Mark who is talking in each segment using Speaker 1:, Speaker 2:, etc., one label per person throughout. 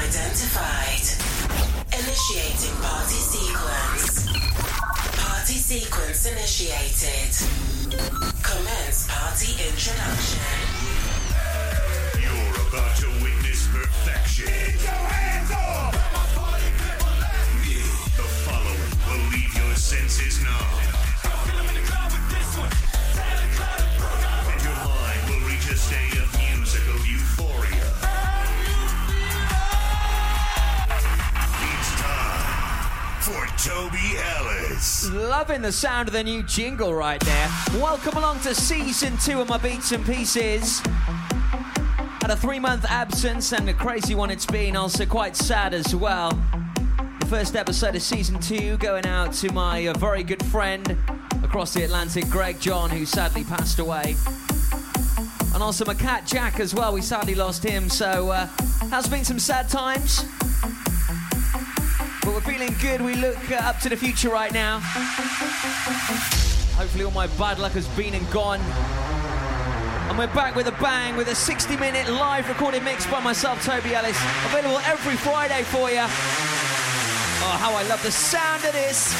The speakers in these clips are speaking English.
Speaker 1: identified. Initiating party sequence. Party sequence initiated. Commence party introduction.
Speaker 2: You're about to witness perfection. Get your hands up! The following will leave your senses numb. Toby Ellis.
Speaker 3: Loving the sound of the new jingle right there. Welcome along to season two of my Beats and Pieces. Had a three month absence and a crazy one it's been, also quite sad as well. The first episode of season two going out to my uh, very good friend across the Atlantic, Greg John, who sadly passed away. And also my cat Jack as well, we sadly lost him, so uh, has been some sad times. But we're feeling good. We look uh, up to the future right now. Hopefully, all my bad luck has been and gone. And we're back with a bang with a 60 minute live recorded mix by myself, Toby Ellis. Available every Friday for you. Oh, how I love the sound of this.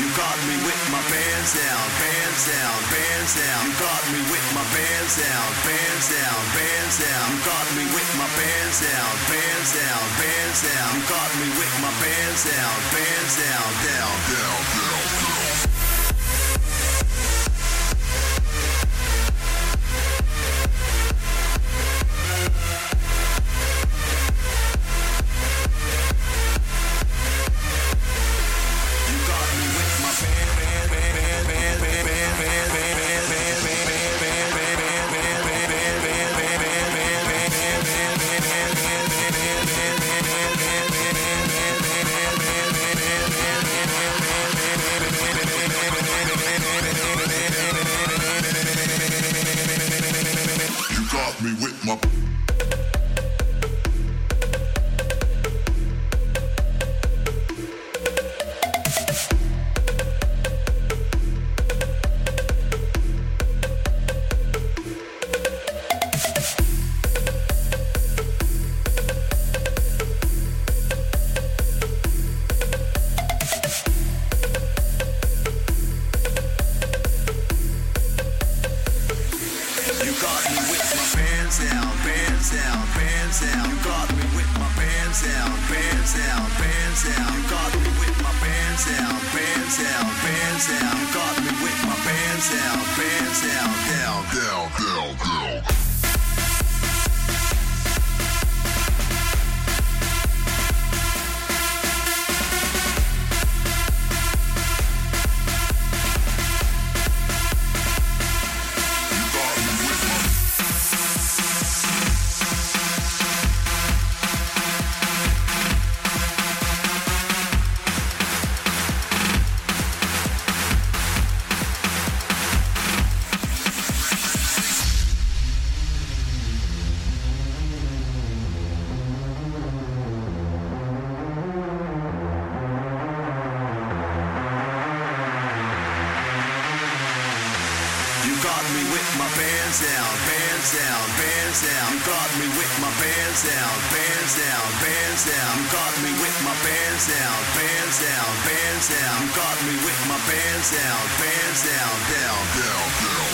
Speaker 4: You got me with my bands down, bands down, bands down. You got me with my bands down, bands down, bands down. You got me with my bands down, bands down, bands down. You got me with my bands down, bands down, down, down, down. Down, bands down. Got me with my bands down, bands down, bands down. Got me with my bands down, bands down, bands down. Got me with my bands down, bands down, down, down, down.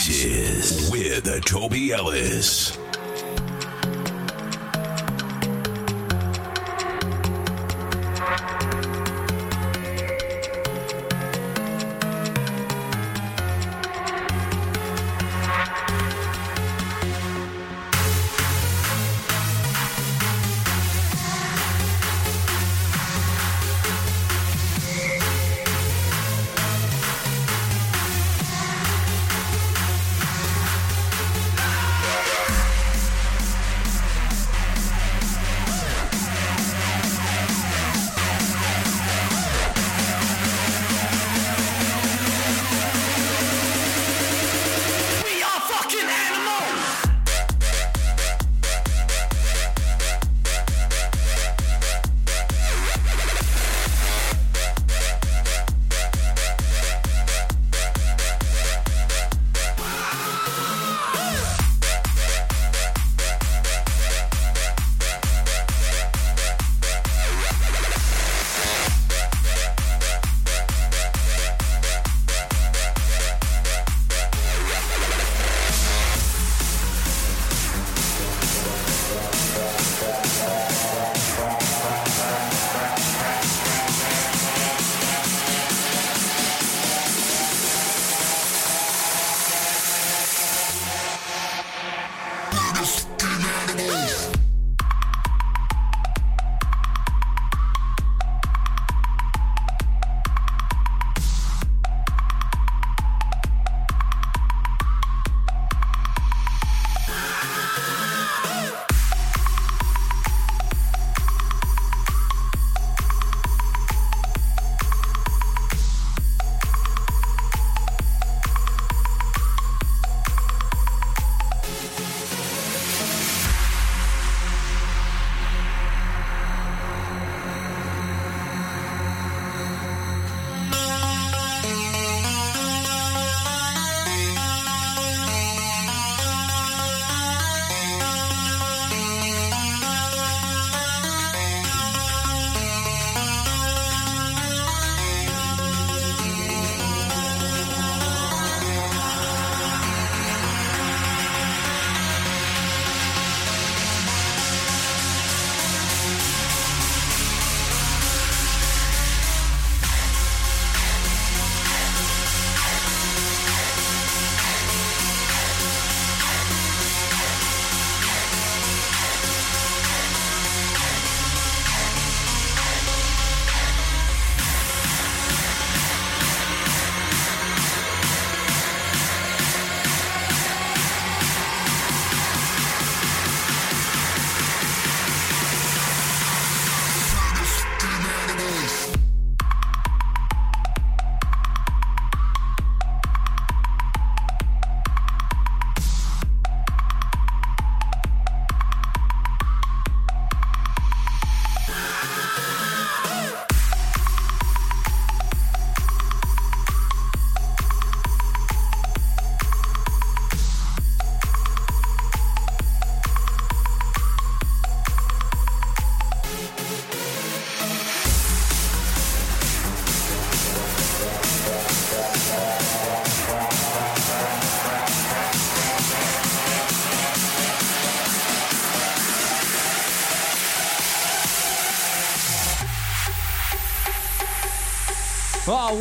Speaker 2: And Pieces with Toby Ellis.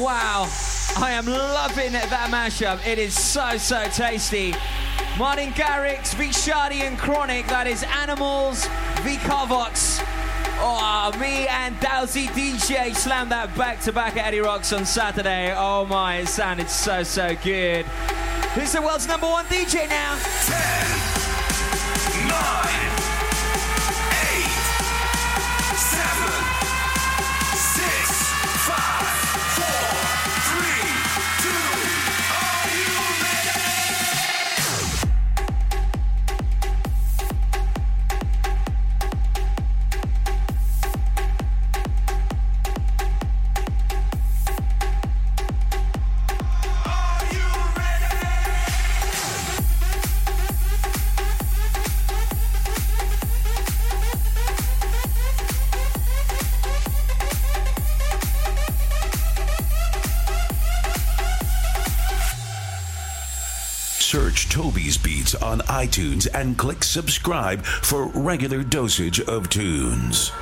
Speaker 3: Wow. I am loving that mashup. It is so, so tasty. Martin Garrix, v and Chronic. That is Animals v Carvox. Oh, me and Dowsy DJ slammed that back to back at Eddie Rocks on Saturday. Oh my, it sounded so, so good. Who's the world's number one DJ now?
Speaker 2: iTunes and click subscribe for regular dosage of tunes.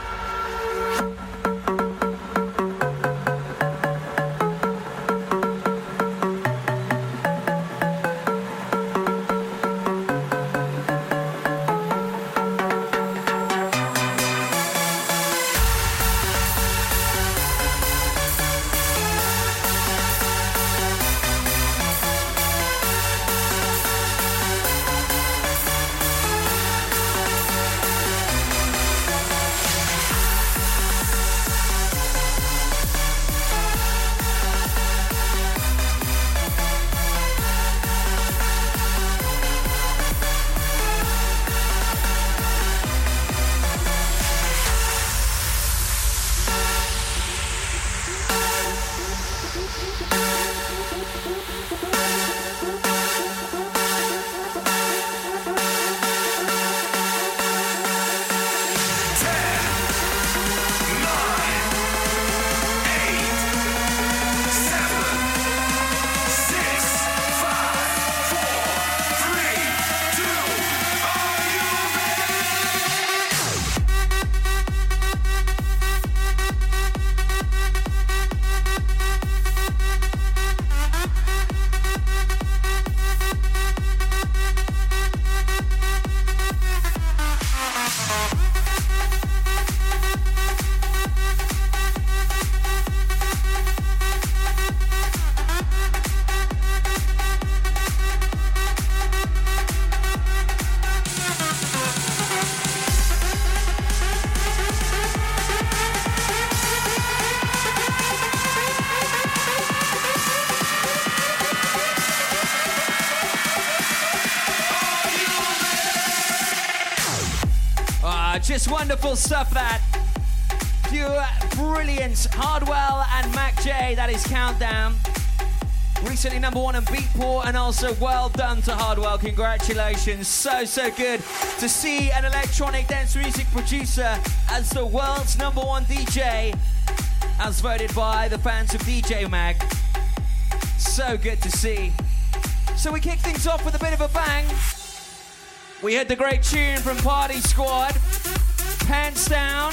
Speaker 3: Just wonderful stuff that. Pure brilliance. Hardwell and MAKJ, that is Countdown. Recently number one in Beatport and also well done to Hardwell. Congratulations. So, so good to see an electronic dance music producer as the world's number one DJ as voted by the fans of DJ Mag. So good to see. So we kick things off with a bit of a bang. We had the great tune from Party Squad, Pants Down.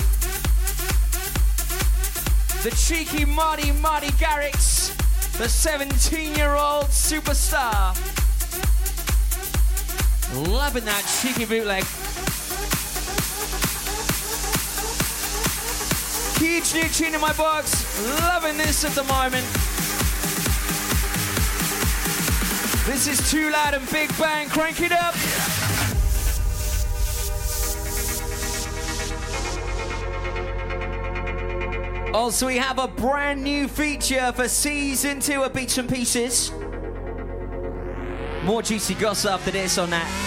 Speaker 3: The cheeky Marty Marty Garrix, the 17 year old superstar. Loving that cheeky bootleg. Huge new tune in my box. Loving this at the moment. This is twoloud and big bang. Crank it up. Oh, also, we have a brand new feature for season two of Beats and Pieces. More juicy gossip after this on that.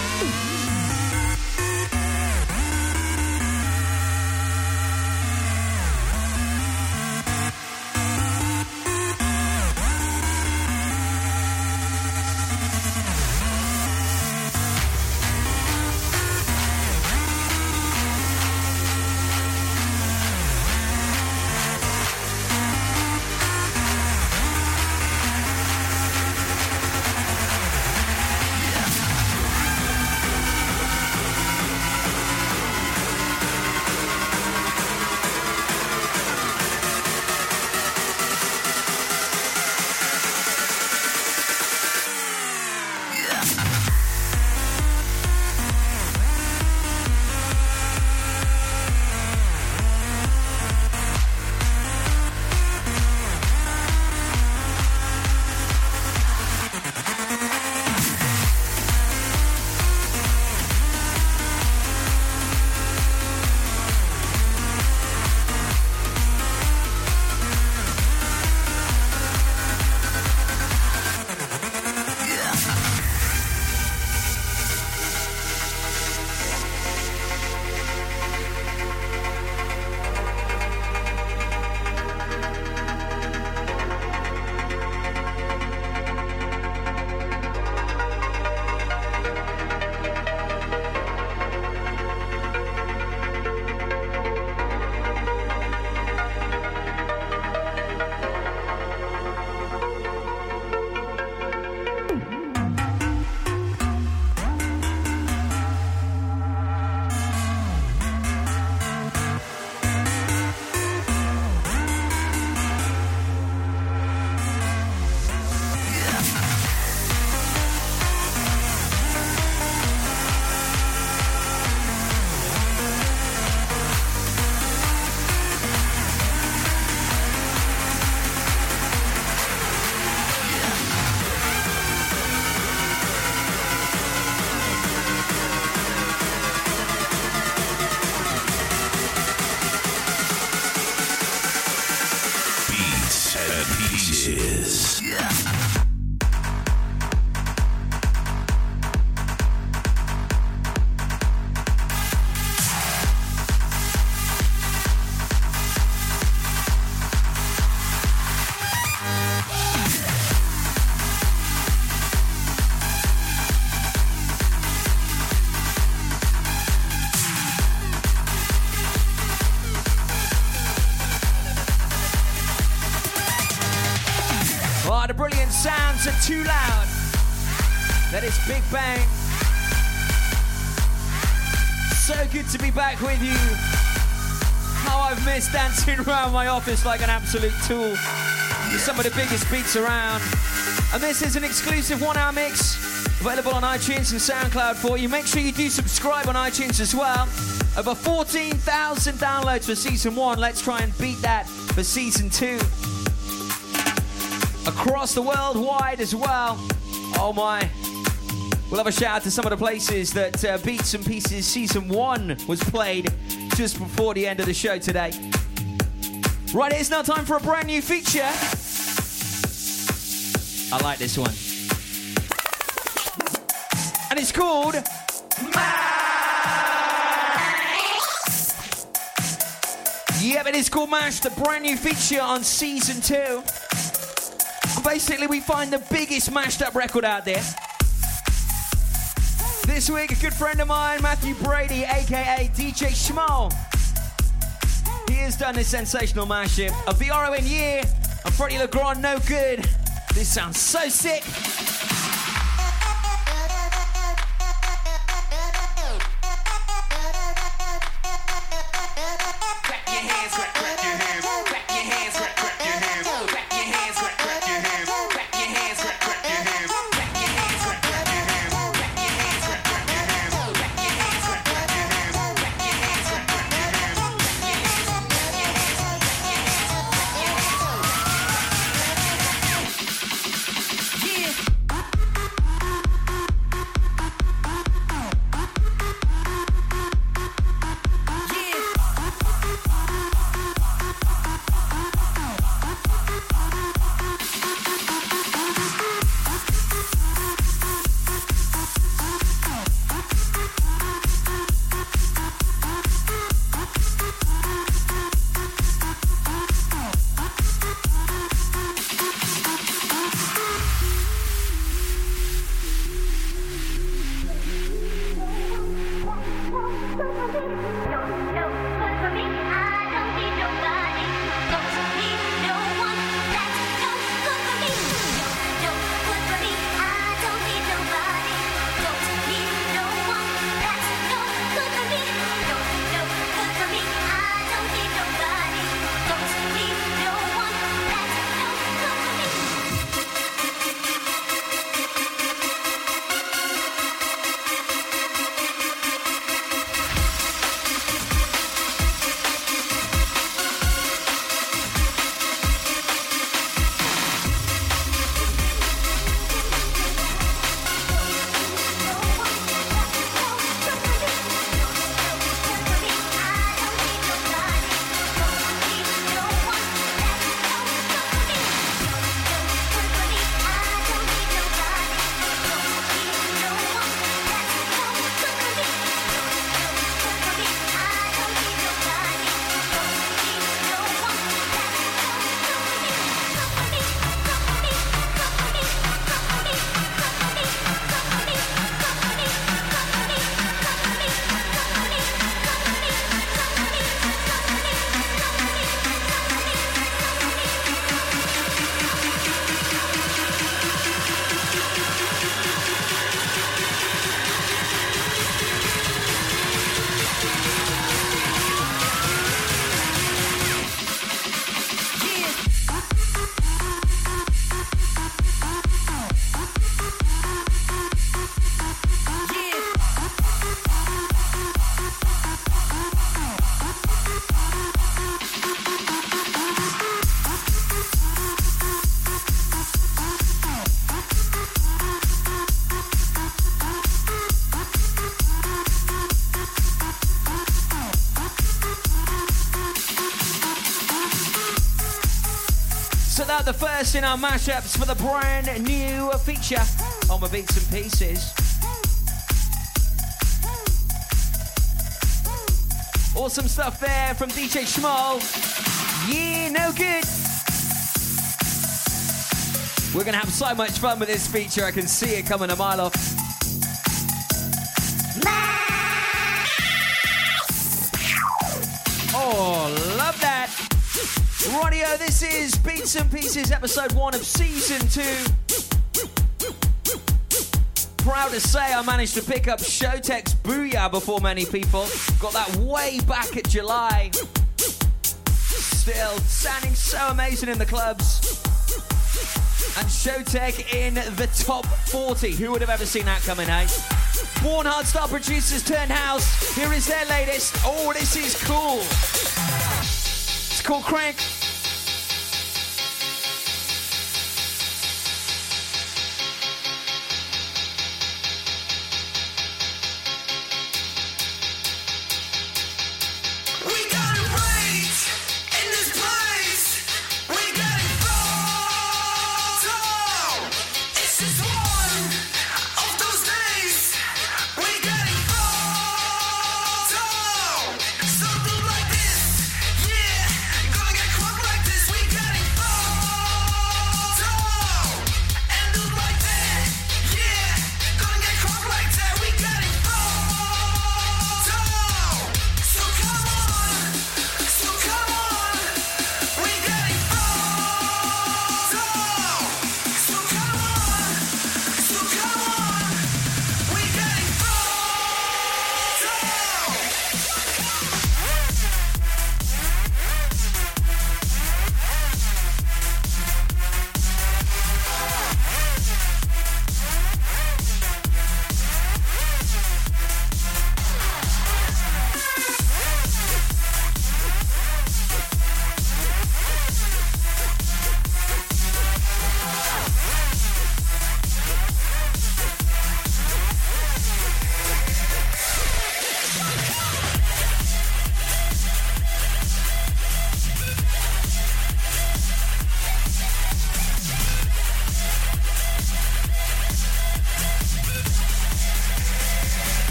Speaker 3: That is Big Bang. So good to be back with you. How I've missed dancing around my office like an absolute tool. Some of the biggest beats around. And this is an exclusive one hour mix available on iTunes and SoundCloud for you. Make sure you do subscribe on iTunes as well. Over 14,000 downloads for season one. Let's try and beat that for season two across the world wide as well. Oh my. We'll have a shout out to some of the places that uh, Beats and Pieces Season 1 was played just before the end of the show today. Right, it's now time for a brand new feature. I like this one. And it's called MASH! Yep, it is called MASH, the brand new feature on Season 2. Basically, we find the biggest mashed up record out there. This week, a good friend of mine, Matthew Brady, aka DJ Schmo. He has done this sensational mashup of the RON year and Freddie Legrand, no good. This sounds so sick. The first in our mashups for the brand new feature on my beats and pieces. Awesome stuff there from DJ Schmoll. Yeah, no good. We're gonna have so much fun with this feature. I can see it coming a mile off. Beats and Pieces, episode one of season two. Proud to say I managed to pick up Showtek's Booyah before many people. Got that way back at July. Still sounding so amazing in the clubs. And Showtek in the top 40. Who would have ever seen that coming, eh? Born Hardstyle producers turned house. Here is their latest. Oh, this is cool. It's called Crank.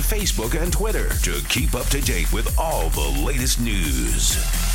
Speaker 2: Facebook and Twitter to keep up to date with all the latest news.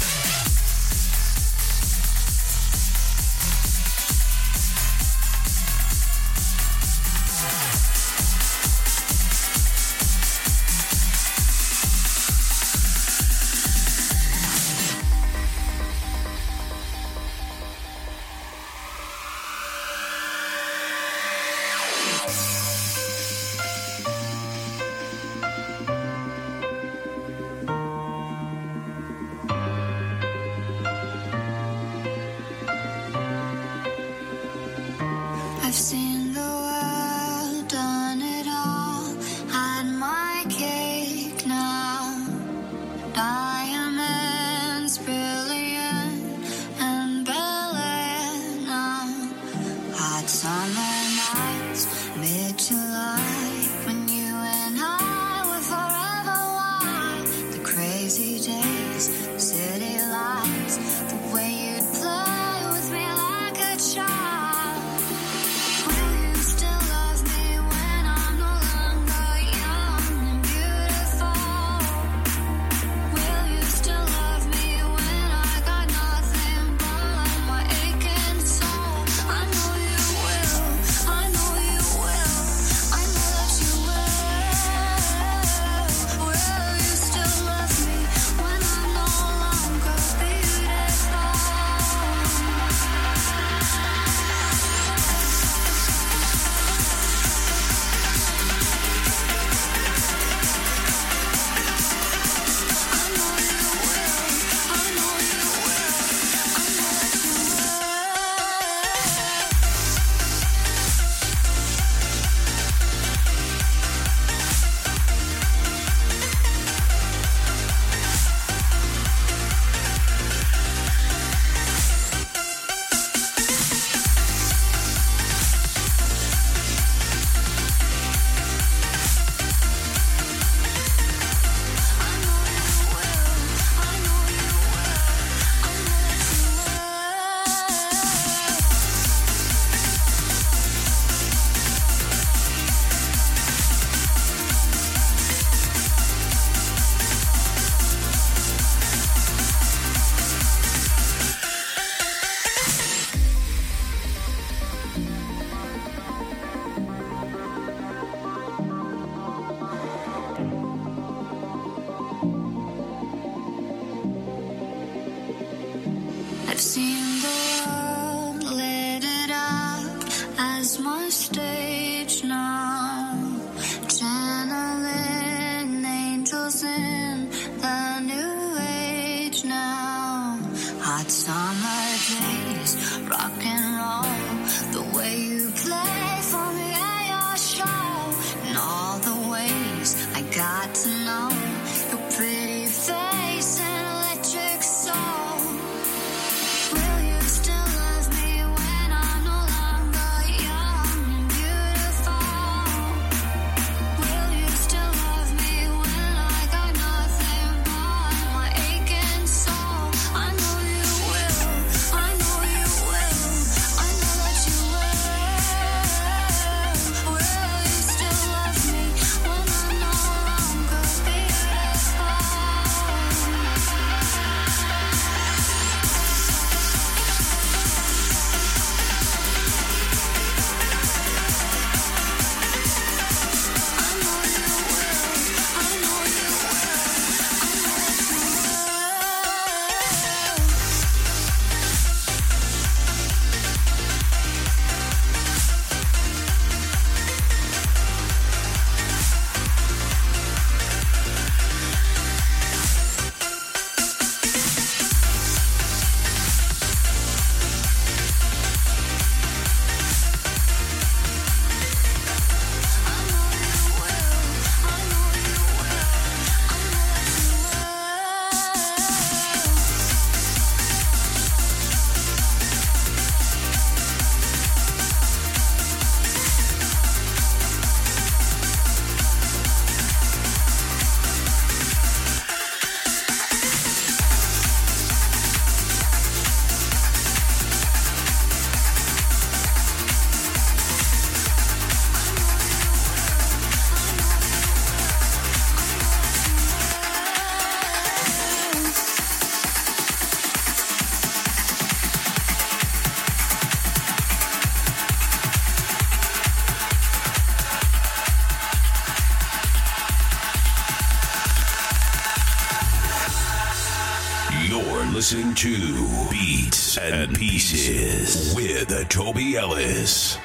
Speaker 2: Listening to Beats and Pieces with Toby Ellis.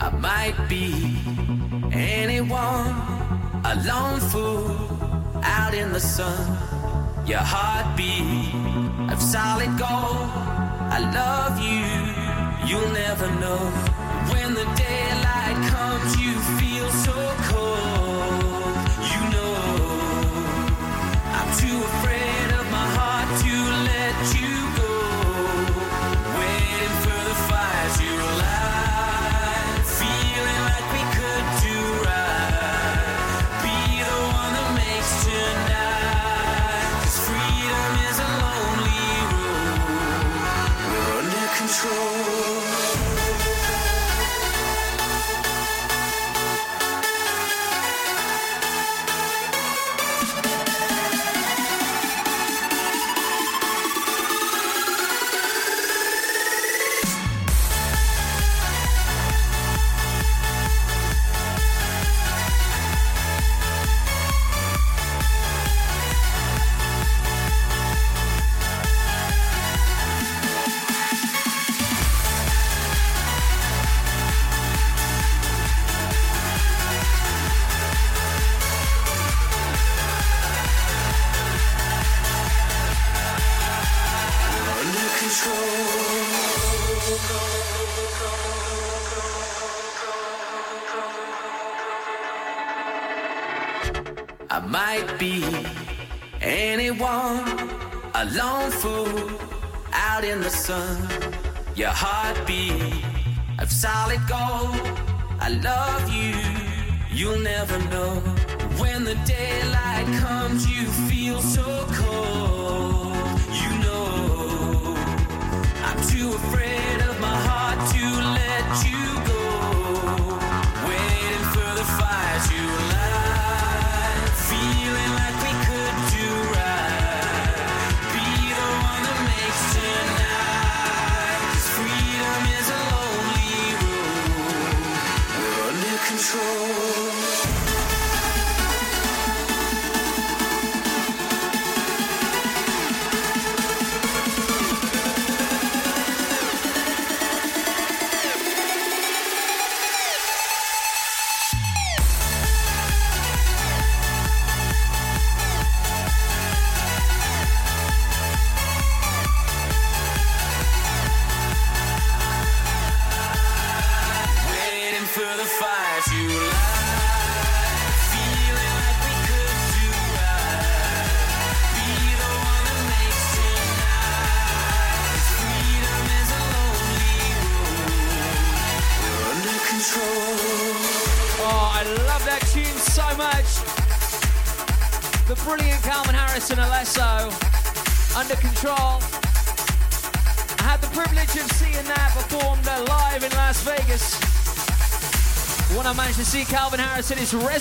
Speaker 5: I might be anyone, a lone fool out in the sun. Your heartbeat of solid gold. I love you, you'll never know. When in his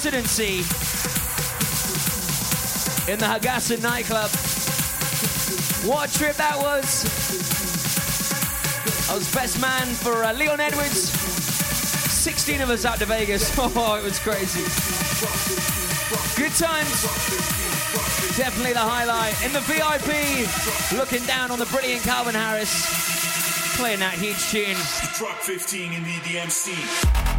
Speaker 5: residency in the Hakkasan nightclub. What a trip that was! I was best man for uh, Leon Edwards. 16 of us out to Vegas. Oh, it was crazy. Good times. Definitely the highlight. In the VIP, looking down on the brilliant Calvin Harris, playing that huge tune.
Speaker 6: Truck 15 in the DMC.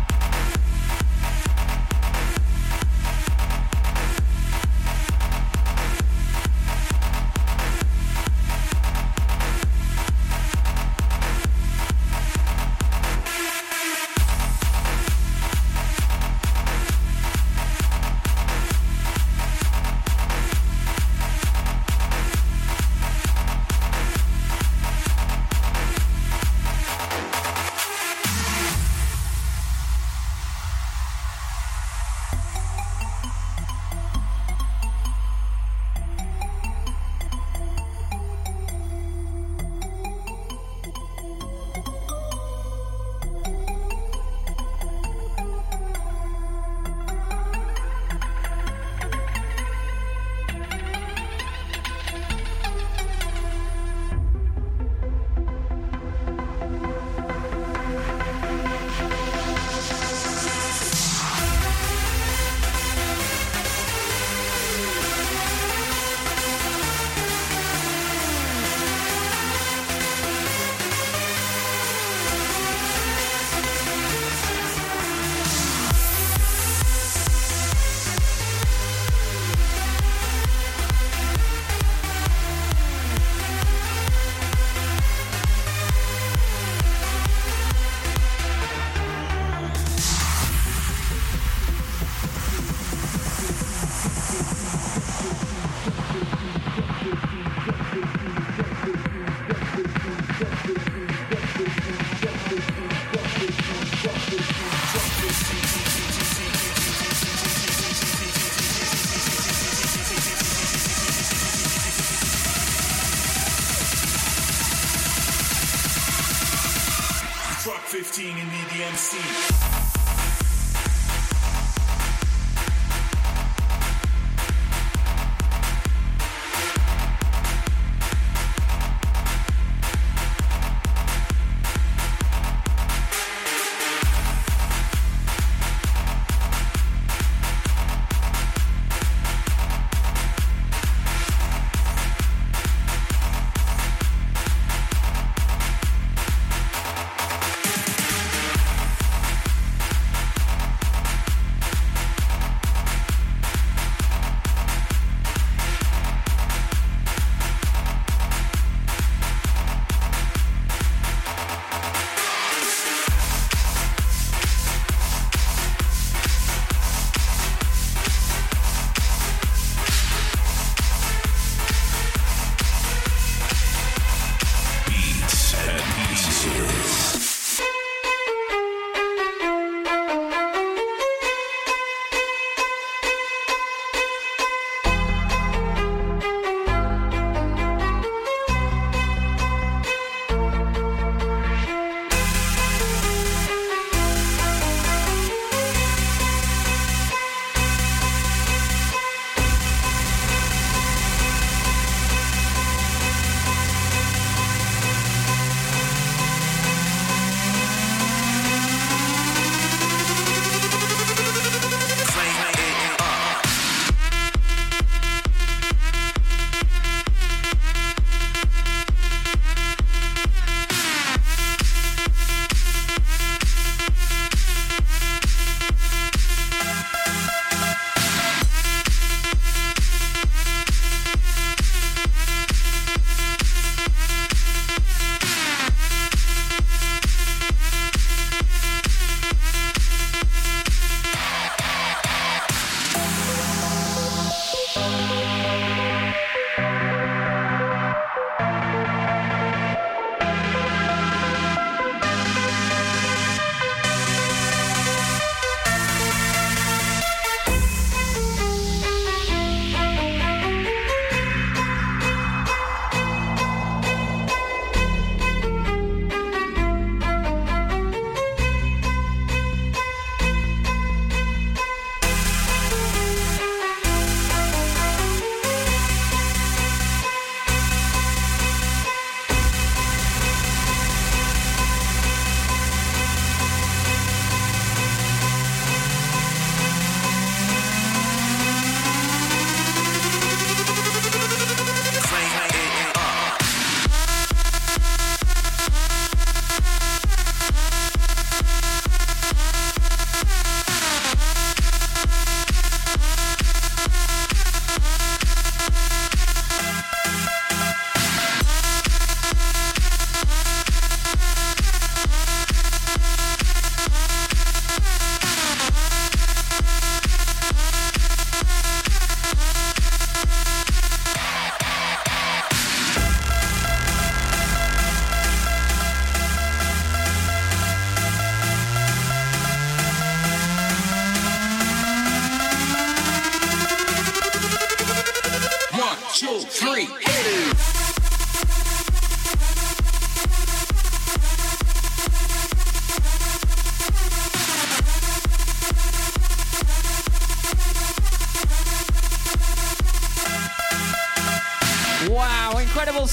Speaker 6: Truck 15 in the DMC.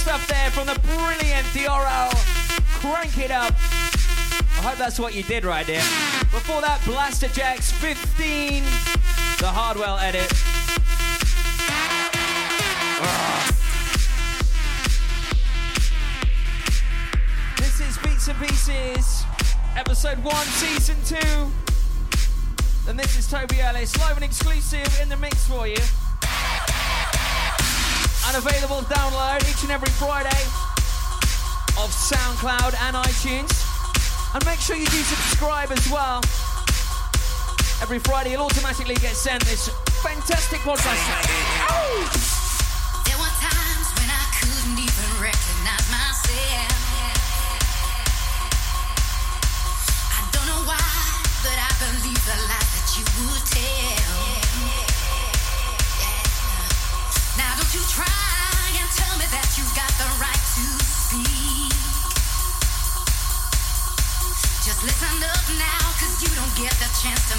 Speaker 3: Stuff there from the brilliant Dioro. Crank it up. I hope that's what you did right there. Before that, Blasterjaxx 15, the Hardwell edit. Ugh. This is Beats and Pieces, episode 1, season 2. And this is Toby Ellis, live and exclusive in the mix for you and available download each and every Friday of SoundCloud and iTunes. And make sure you do subscribe as well. Every Friday, you'll automatically get sent this fantastic podcast.
Speaker 7: chance to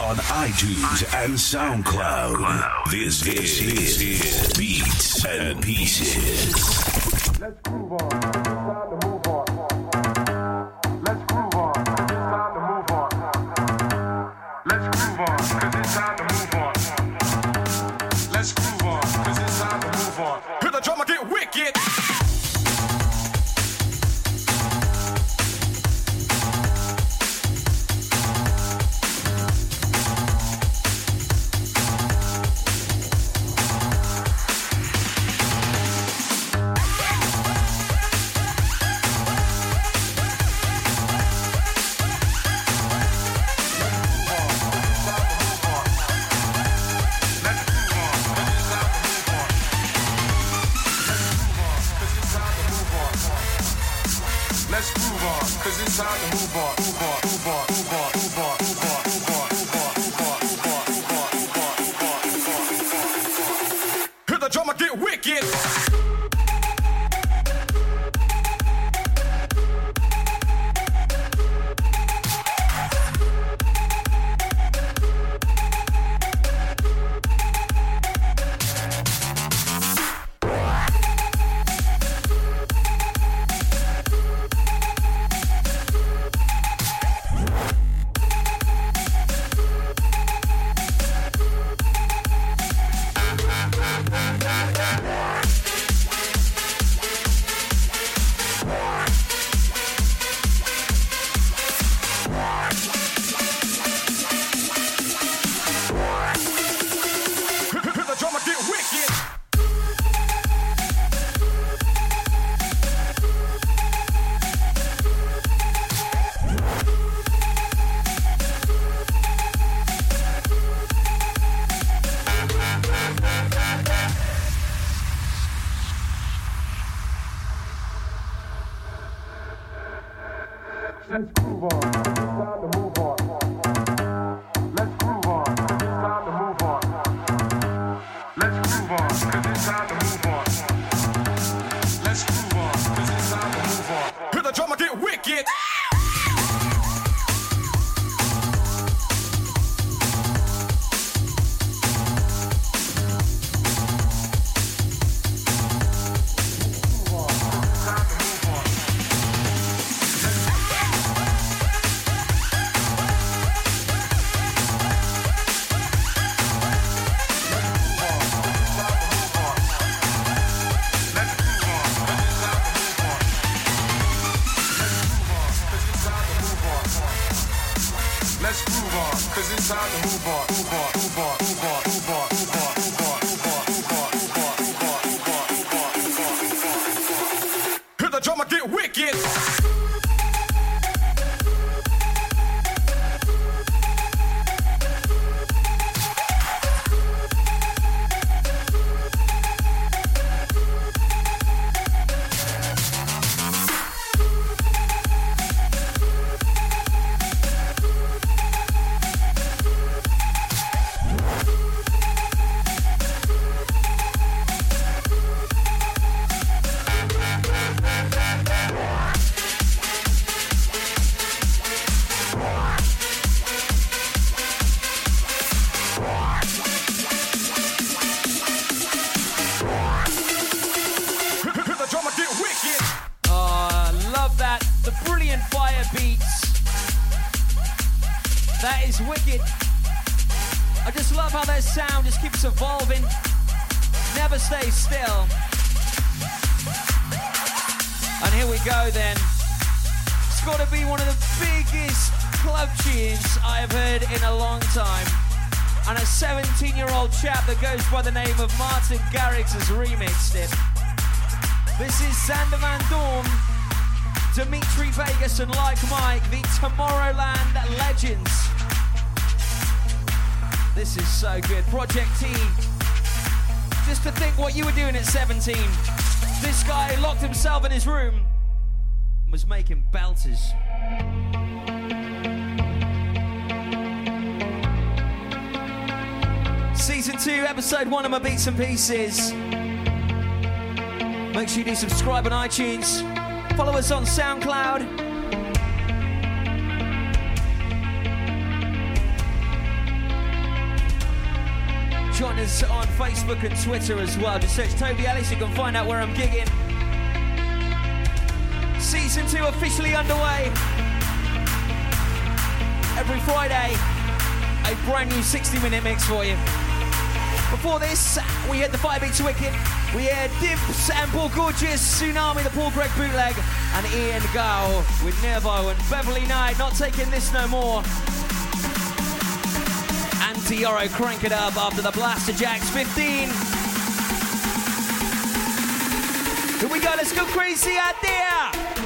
Speaker 7: on
Speaker 2: iTunes and SoundCloud. This, this is Beats and Pieces.
Speaker 3: Sander Van Doorn, Dimitri Vegas, and like Mike, the Tomorrowland legends. This is so good. Project T. Just to think what you were doing at 17. This guy locked himself in his room and was making belters. Season 2, Episode 1 of my Beats and Pieces. Make sure you do subscribe on iTunes. Follow us on SoundCloud. Join us on Facebook and Twitter as well. Just search Toby Ellis, you can find out where I'm gigging. Season 2 officially underway. Every Friday, a brand new 60 minute mix for you. Before this, we had the Firebeatz Wicked. We had DVBBS and Borgeous, Tsunami, the Paul Greg bootleg, and Ian Gow with Nervo and Beverley Knight not taking this no more. And Tioro crank it up after the Blasterjaxx 15. Here we go, let's go crazy out there!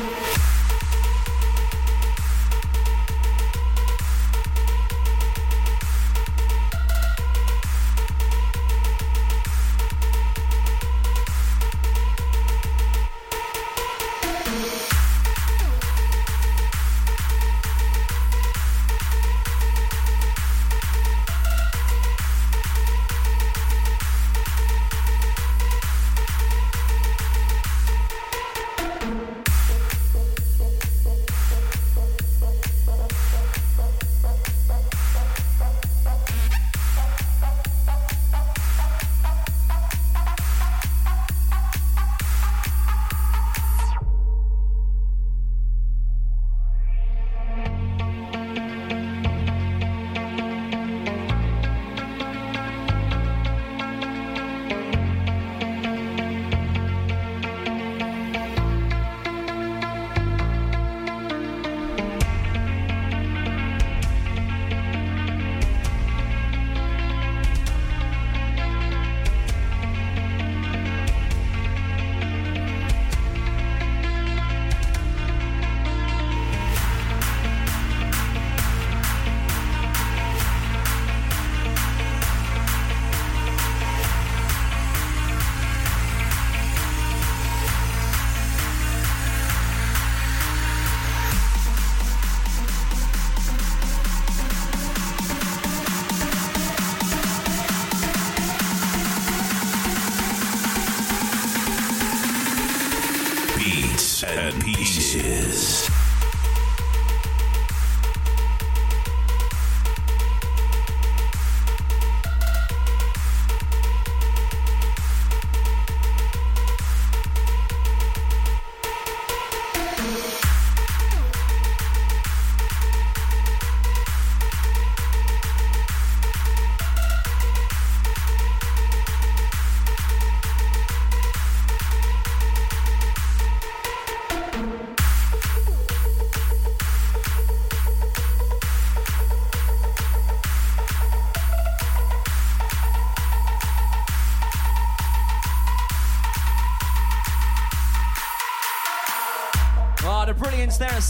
Speaker 3: Pieces.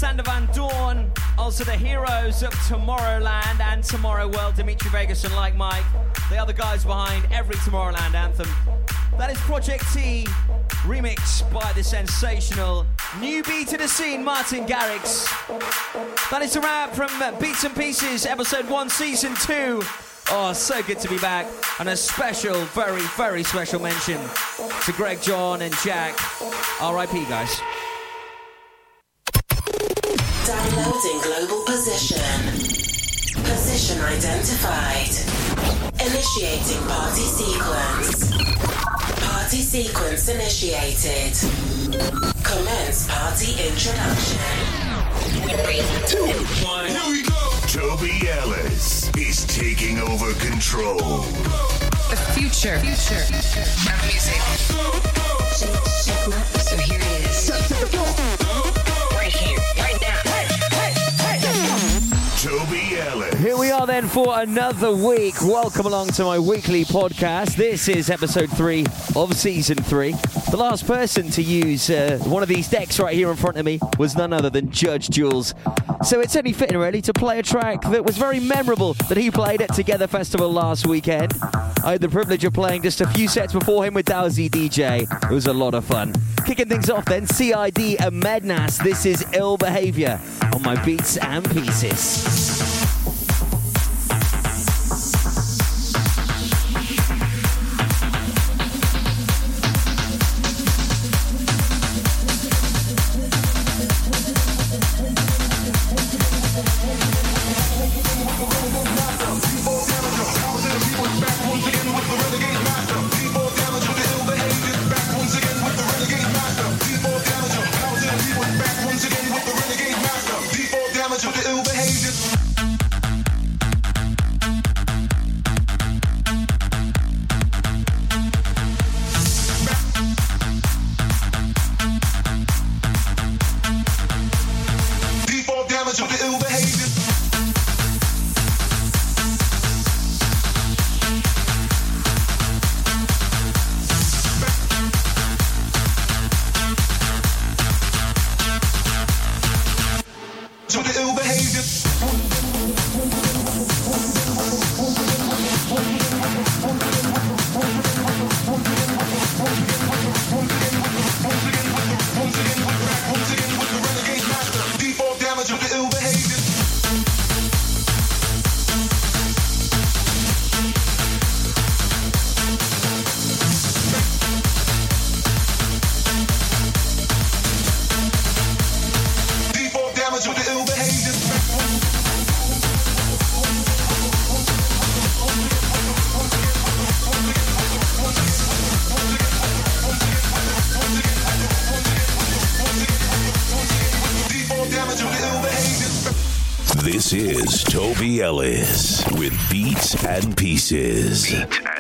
Speaker 3: Sander Van Doorn, also the heroes of Tomorrowland and Tomorrow World, Dimitri Vegas and Like Mike. the other guys behind every Tomorrowland anthem. That is Project T, remixed by the sensational newbie to the scene, Martin Garrix. That is a wrap from Beats and Pieces, episode 1, season 2. Oh, so good to be back. And a special, very, very special mention to Greg, John, and Jack. RIP, guys.
Speaker 1: Downloading global position. Position identified. Initiating party sequence. Party sequence initiated. Commence party introduction. Three, two, one.
Speaker 6: Here we go.
Speaker 8: Toby Ellis is taking over control.
Speaker 9: The future. Future. Of music. So here it is.
Speaker 3: Are then for another week. Welcome along to my weekly podcast. This is episode three of season three. The last person to use uh, one of these decks right here in front of me was none other than Judge Jules. So it's only fitting, really, to play a track that was very memorable that he played at Together Festival last weekend. I had the privilege of playing just a few sets before him with Dowsy DJ. It was a lot of fun. Kicking things off then, CID and Mednas. This is Ill Behavior on my beats and pieces.
Speaker 2: Is Toby Ellis with Beats and Pieces.
Speaker 8: Beat